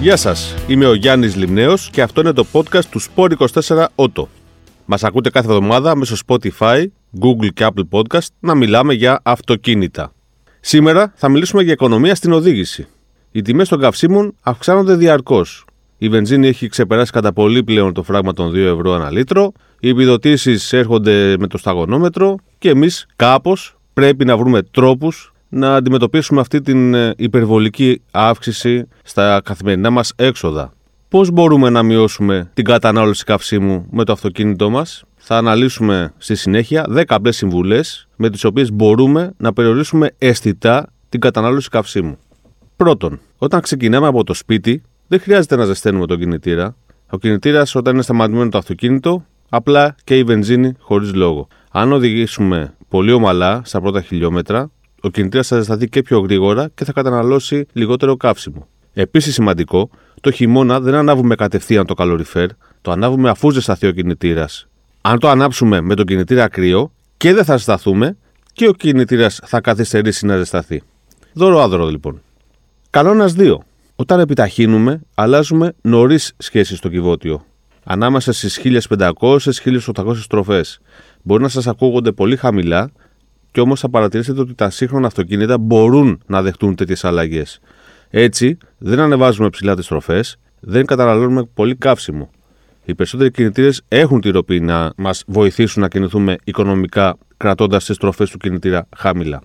Γεια σας, είμαι ο Γιάννης Λιμνέος και αυτό είναι το podcast του Sport 24 Auto. Μας ακούτε κάθε εβδομάδα μέσω Spotify, Google και Apple Podcast να μιλάμε για αυτοκίνητα. Σήμερα θα μιλήσουμε για οικονομία στην οδήγηση. Οι τιμές των καυσίμων αυξάνονται διαρκώς. Η βενζίνη έχει ξεπεράσει κατά πολύ πλέον το φράγμα των 2 ευρώ ανά λίτρο, οι επιδοτήσεις έρχονται με το σταγονόμετρο και εμείς κάπως πρέπει να βρούμε τρόπους να αντιμετωπίσουμε αυτή την ε, υπερβολική αύξηση στα καθημερινά μας έξοδα. Πώς μπορούμε να μειώσουμε την κατανάλωση καυσίμου με το αυτοκίνητό μας; Θα αναλύσουμε στη συνέχεια 10 απλές συμβουλές με τις οποίες μπορούμε να περιορίσουμε αισθητά την κατανάλωση καυσίμου. Πρώτον, όταν ξεκινάμε από το σπίτι, δεν χρειάζεται να ζεσταίνουμε τον κινητήρα. Ο κινητήρας, όταν είναι σταματημένο το αυτοκίνητο, απλά και η βενζίνη χωρίς λόγο. Αν οδηγήσουμε πολύ ομαλά στα πρώτα χιλιόμετρα, ο κινητήρας θα ζεσταθεί και πιο γρήγορα και θα καταναλώσει λιγότερο καύσιμο. Επίσης σημαντικό, το χειμώνα δεν ανάβουμε κατευθείαν το καλοριφέρ, το ανάβουμε αφού ζεσταθεί ο κινητήρας. Αν το ανάψουμε με τον κινητήρα κρύο και δεν θα ζεσταθούμε και ο κινητήρας θα καθυστερήσει να ζεσταθεί. Δώρο άδωρο λοιπόν. Κανόνας 2. Όταν επιταχύνουμε, αλλάζουμε νωρίς σχέση στο κυβότιο. Ανάμεσα στις 1500-1800 στροφές. Μπορεί να σας ακούγονται πολύ χαμηλά, και όμως θα παρατηρήσετε ότι τα σύγχρονα αυτοκίνητα μπορούν να δεχτούν τέτοιες αλλαγές. Έτσι, δεν ανεβάζουμε ψηλά τις στροφές, δεν καταναλώνουμε πολύ καύσιμο. Οι περισσότεροι κινητήρες έχουν τη ροπή να μας βοηθήσουν να κινηθούμε οικονομικά κρατώντας τις στροφές του κινητήρα χαμηλά.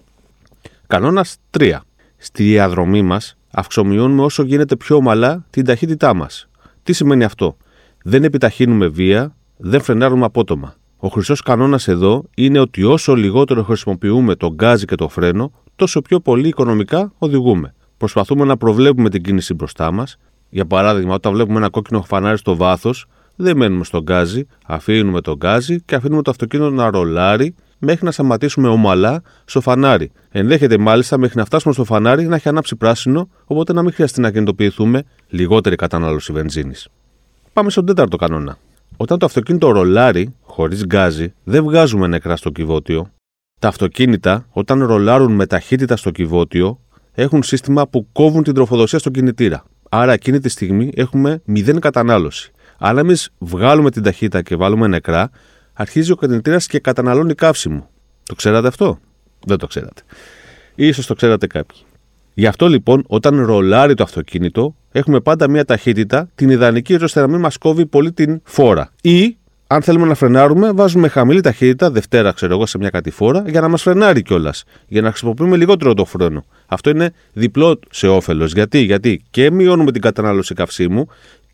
Κανόνας 3. Στη διαδρομή μας αυξομοιώνουμε όσο γίνεται πιο ομαλά την ταχύτητά μας. Τι σημαίνει αυτό, Δεν επιταχύνουμε βία, δεν φρενάρουμε απότομα. Ο χρυσός κανόνας εδώ είναι ότι όσο λιγότερο χρησιμοποιούμε το γκάζι και το φρένο, τόσο πιο πολύ οικονομικά οδηγούμε. Προσπαθούμε να προβλέπουμε την κίνηση μπροστά μας. Για παράδειγμα, όταν βλέπουμε ένα κόκκινο φανάρι στο βάθος, δεν μένουμε στο γκάζι, αφήνουμε το γκάζι και αφήνουμε το αυτοκίνητο να ρολάρει μέχρι να σταματήσουμε ομαλά στο φανάρι. Ενδέχεται μάλιστα μέχρι να φτάσουμε στο φανάρι να έχει ανάψει πράσινο, οπότε να μην χρειαστεί να ακινητοποιηθούμε, λιγότερη κατανάλωση βενζίνης. Πάμε στον τέταρτο κανόνα. Όταν το αυτοκίνητο ρολάρει χωρίς γκάζι, δεν βγάζουμε νεκρά στο κιβώτιο. Τα αυτοκίνητα, όταν ρολάρουν με ταχύτητα στο κιβώτιο, έχουν σύστημα που κόβουν την τροφοδοσία στον κινητήρα. Άρα εκείνη τη στιγμή έχουμε μηδέν κατανάλωση. Αν εμείς βγάλουμε την ταχύτητα και βάλουμε νεκρά, αρχίζει ο κινητήρας και καταναλώνει καύσιμο. Το ξέρατε αυτό; Δεν το ξέρατε. σω το ξέρατε κάποιοι. Γι' αυτό λοιπόν, όταν ρολάρει το αυτοκίνητο, έχουμε πάντα μια ταχύτητα, την ιδανική ώστε να μην μας κόβει πολύ την φόρα. Ή, αν θέλουμε να φρενάρουμε, βάζουμε χαμηλή ταχύτητα, Δευτέρα, ξέρω εγώ, σε μια κατηφόρα, για να μας φρενάρει κιόλας. Για να χρησιμοποιούμε λιγότερο το φρένο. Αυτό είναι διπλό σε όφελος. Γιατί; Γιατί και μειώνουμε την κατανάλωση καυσίμου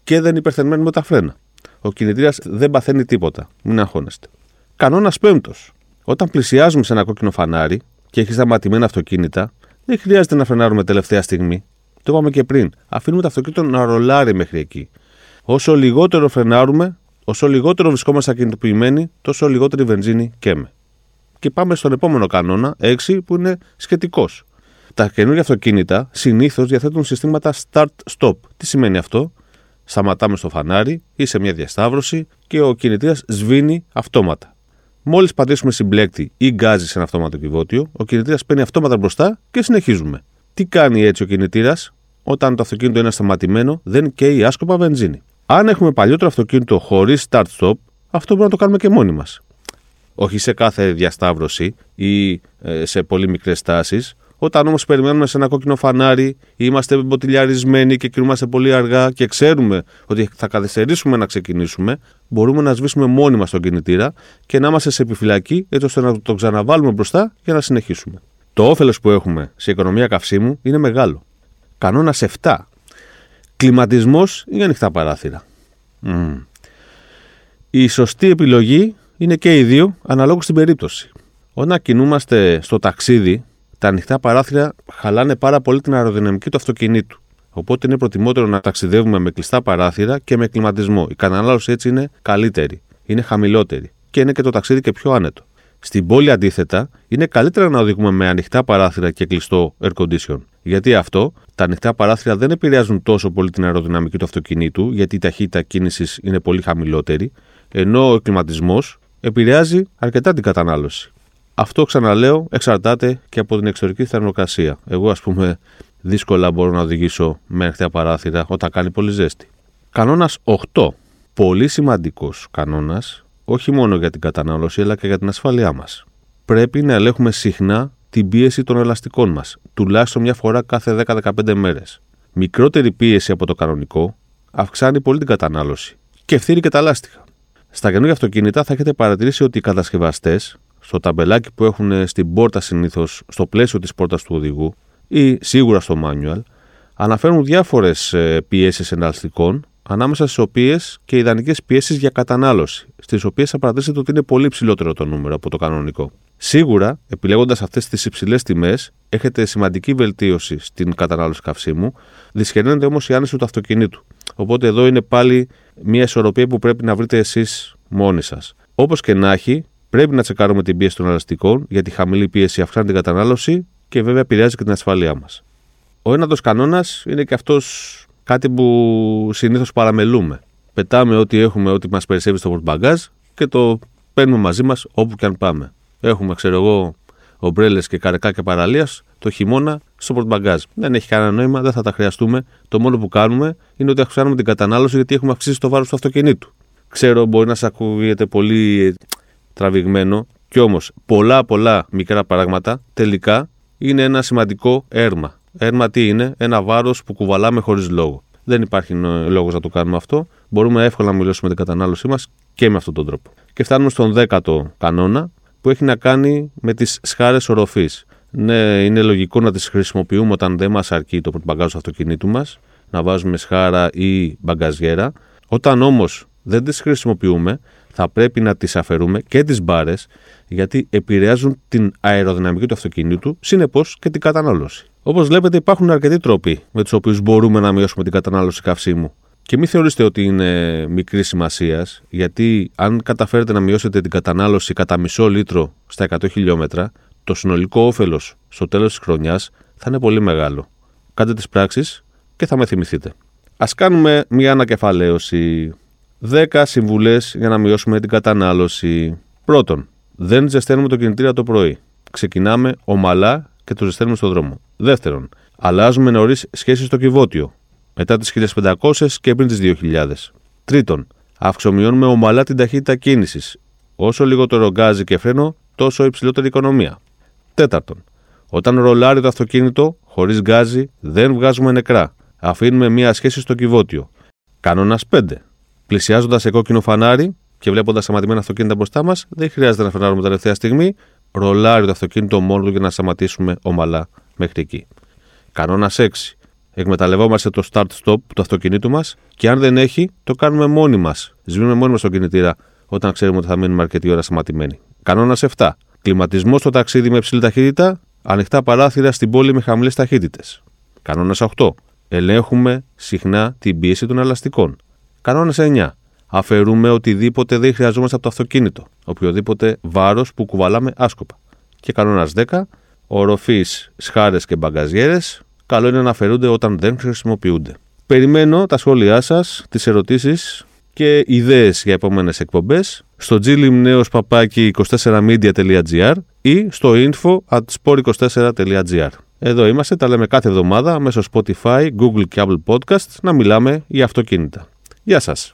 και δεν υπερθερμαίνουμε τα φρένα. Ο κινητήρας δεν παθαίνει τίποτα. Μην αγχώνεστε. Κανόνας πέμπτος. Όταν πλησιάζουμε σε ένα κόκκινο φανάρι και έχει σταματημένα αυτοκίνητα, δεν χρειάζεται να φρενάρουμε τελευταία στιγμή. Το είπαμε και πριν. Αφήνουμε το αυτοκίνητο να ρολάρει μέχρι εκεί. Όσο λιγότερο φρενάρουμε, όσο λιγότερο βρισκόμαστε ακινητοποιημένοι, τόσο λιγότερη βενζίνη καίμε. Και πάμε στον επόμενο κανόνα, 6, που είναι σχετικός. Τα καινούργια αυτοκίνητα συνήθως διαθέτουν συστήματα start-stop. Τι σημαίνει αυτό, Σταματάμε στο φανάρι ή σε μια διασταύρωση και ο κινητήρας σβήνει αυτόματα. Μόλις πατήσουμε συμπλέκτη ή γκάζι σε ένα αυτόματο κυβότιο, ο κινητήρας παίρνει αυτόματα μπροστά και συνεχίζουμε. Τι κάνει έτσι ο κινητήρας, όταν το αυτοκίνητο είναι σταματημένο, δεν καίει άσκοπα βενζίνη. Αν έχουμε παλιότερο αυτοκίνητο χωρίς start-stop, αυτό μπορούμε να το κάνουμε και μόνοι μας. Όχι σε κάθε διασταύρωση ή ε, σε πολύ μικρές τάσεις, όταν όμως περιμένουμε σε ένα κόκκινο φανάρι, είμαστε μποτιλιαρισμένοι και κινούμαστε πολύ αργά και ξέρουμε ότι θα καθυστερήσουμε να ξεκινήσουμε, μπορούμε να σβήσουμε μόνοι μας τον κινητήρα και να είμαστε σε επιφυλακή έτσι ώστε να το ξαναβάλουμε μπροστά για να συνεχίσουμε. Το όφελος που έχουμε σε οικονομία καυσίμου είναι μεγάλο. Κανόνας 7. Κλιματισμός ή ανοιχτά παράθυρα. Mm. Η σωστή επιλογή είναι και οι δύο αναλόγως στην περίπτωση. Όταν κινούμαστε στο ταξίδι τα ανοιχτά παράθυρα χαλάνε πάρα πολύ την αεροδυναμική του αυτοκινήτου. Οπότε είναι προτιμότερο να ταξιδεύουμε με κλειστά παράθυρα και με κλιματισμό. Η κατανάλωση έτσι είναι καλύτερη, είναι χαμηλότερη και είναι και το ταξίδι και πιο άνετο. Στην πόλη, αντίθετα, είναι καλύτερα να οδηγούμε με ανοιχτά παράθυρα και κλειστό air condition. Γιατί αυτό, τα ανοιχτά παράθυρα δεν επηρεάζουν τόσο πολύ την αεροδυναμική του αυτοκινήτου, γιατί η ταχύτητα κίνησης είναι πολύ χαμηλότερη, ενώ ο κλιματισμός επηρεάζει αρκετά την κατανάλωση. Αυτό ξαναλέω εξαρτάται και από την εξωτερική θερμοκρασία. Εγώ, ας πούμε, δύσκολα μπορώ να οδηγήσω με ανοιχτά παράθυρα όταν κάνει πολύ ζέστη. Κανόνας 8. Πολύ σημαντικός κανόνας, όχι μόνο για την κατανάλωση αλλά και για την ασφάλειά μας. Πρέπει να ελέγχουμε συχνά την πίεση των ελαστικών μας, τουλάχιστον μια φορά κάθε 10-15 μέρες. Μικρότερη πίεση από το κανονικό αυξάνει πολύ την κατανάλωση και ευθύνει και τα λάστιχα. Στα καινούργια αυτοκίνητα θα έχετε παρατηρήσει ότι οι κατασκευαστές, στο ταμπελάκι που έχουν στην πόρτα συνήθως, στο πλαίσιο της πόρτας του οδηγού ή σίγουρα στο manual, αναφέρουν διάφορες πιέσεις εναλλαστικών, ανάμεσα στις οποίες και ιδανικές πιέσεις για κατανάλωση, στις οποίες θα παρατηρήσετε ότι είναι πολύ ψηλότερο το νούμερο από το κανονικό. Σίγουρα, επιλέγοντας αυτές τις υψηλές τιμές, έχετε σημαντική βελτίωση στην κατανάλωση καυσίμου, δυσχεραίνεται όμως η άνεση του αυτοκινήτου. Οπότε εδώ είναι πάλι μια ισορροπία που πρέπει να βρείτε εσείς μόνοι σας. Όπως και να έχει, πρέπει να τσεκάρουμε την πίεση των ελαστικών, γιατί η χαμηλή πίεση αυξάνει την κατανάλωση και βέβαια επηρεάζει και την ασφαλεία μας. Ο ένατος κανόνας είναι και αυτός κάτι που συνήθως παραμελούμε. Πετάμε ό,τι έχουμε, ό,τι μας περισσεύει στο πορτμπαγκάζ και το παίρνουμε μαζί μας όπου και αν πάμε. Έχουμε, ξέρω εγώ, ομπρέλες και καρεκάκια παραλίας το χειμώνα στο πορτμπαγκάζ. Δεν έχει κανένα νόημα, δεν θα τα χρειαστούμε. Το μόνο που κάνουμε είναι ότι αυξάνουμε την κατανάλωση γιατί έχουμε αυξήσει το βάρος του αυτοκινήτου. Ξέρω, μπορεί να σας ακούγεται πολύ τραβηγμένο, κι όμως πολλά πολλά μικρά πράγματα τελικά είναι ένα σημαντικό έρμα. Έρμα τι είναι, ένα βάρος που κουβαλάμε χωρίς λόγο. Δεν υπάρχει λόγος να το κάνουμε αυτό. Μπορούμε εύκολα να μιλήσουμε την κατανάλωσή μας και με αυτόν τον τρόπο. Και φτάνουμε στον δέκατο κανόνα, που έχει να κάνει με τις σχάρες οροφής. Ναι, είναι λογικό να τις χρησιμοποιούμε όταν δεν μας αρκεί το πορτμπαγκάζ του αυτοκινήτου μας, να βάζουμε σχάρα ή μπαγκαζιέρα. Όταν όμως δεν τις χρησιμοποιούμε, θα πρέπει να τις αφαιρούμε και τις μπάρες, γιατί επηρεάζουν την αεροδυναμική του αυτοκινήτου, συνεπώς και την κατανάλωση. Όπως βλέπετε, υπάρχουν αρκετοί τρόποι με τους οποίους μπορούμε να μειώσουμε την κατανάλωση καυσίμου. Και μην θεωρήσετε ότι είναι μικρή σημασίας, γιατί αν καταφέρετε να μειώσετε την κατανάλωση κατά μισό λίτρο στα 100 χιλιόμετρα, το συνολικό όφελος στο τέλος της χρονιάς θα είναι πολύ μεγάλο. Κάντε τις πράξεις και θα με θυμηθείτε. Α κάνουμε μια ανακεφαλαίωση. 10 συμβουλές για να μειώσουμε την κατανάλωση. Πρώτον, δεν ζεσταίνουμε το κινητήρα το πρωί. Ξεκινάμε ομαλά και το ζεσταίνουμε στον δρόμο. Δεύτερον, αλλάζουμε νωρίς σχέσεις στο κυβότιο μετά τις 1500 και πριν τις 2000. Τρίτον, αυξομειώνουμε ομαλά την ταχύτητα κίνησης. Όσο λιγότερο γκάζι και φρένο, τόσο υψηλότερη οικονομία. Τέταρτον, όταν ρολάρει το αυτοκίνητο, χωρίς γκάζι, δεν βγάζουμε νεκρά. Αφήνουμε μία σχέση στο κυβότιο. Κανόνας 5. Πλησιάζοντας σε κόκκινο φανάρι και βλέποντας σταματημένα αυτοκίνητα μπροστά μας, δεν χρειάζεται να φρενάρουμε τελευταία στιγμή. Ρολάρει το αυτοκίνητο μόνο του για να σταματήσουμε ομαλά μέχρι εκεί. Κανόνα 6 εκμεταλλευόμαστε το start-stop του αυτοκινήτου μας και αν δεν έχει, το κάνουμε μόνοι μας. Σβήνουμε μόνοι μας τον κινητήρα όταν ξέρουμε ότι θα μείνουμε αρκετή ώρα σταματημένοι. Κανόνα 7. Κλιματισμός στο ταξίδι με υψηλή ταχύτητα, ανοιχτά παράθυρα στην πόλη με χαμηλές ταχύτητες. Κανόνα 8. Ελέγχουμε συχνά την πίεση των ελαστικών. Κανόνας 9. Αφαιρούμε οτιδήποτε δεν χρειαζόμαστε από το αυτοκίνητο. Οποιοδήποτε βάρος που κουβαλάμε άσκοπα. Και κανόνας 10. Οροφή, σχάρες και μπαγκαζιέρες καλό είναι να αφαιρούνται όταν δεν χρησιμοποιούνται. Περιμένω τα σχόλιά σας, τις ερωτήσεις και ιδέες για επόμενες εκπομπές στο glimneospapaki24media.gr ή στο info at sport24.gr. Εδώ είμαστε, τα λέμε κάθε εβδομάδα μέσω Spotify, Google και Apple Podcasts να μιλάμε για αυτοκίνητα. Γεια σας!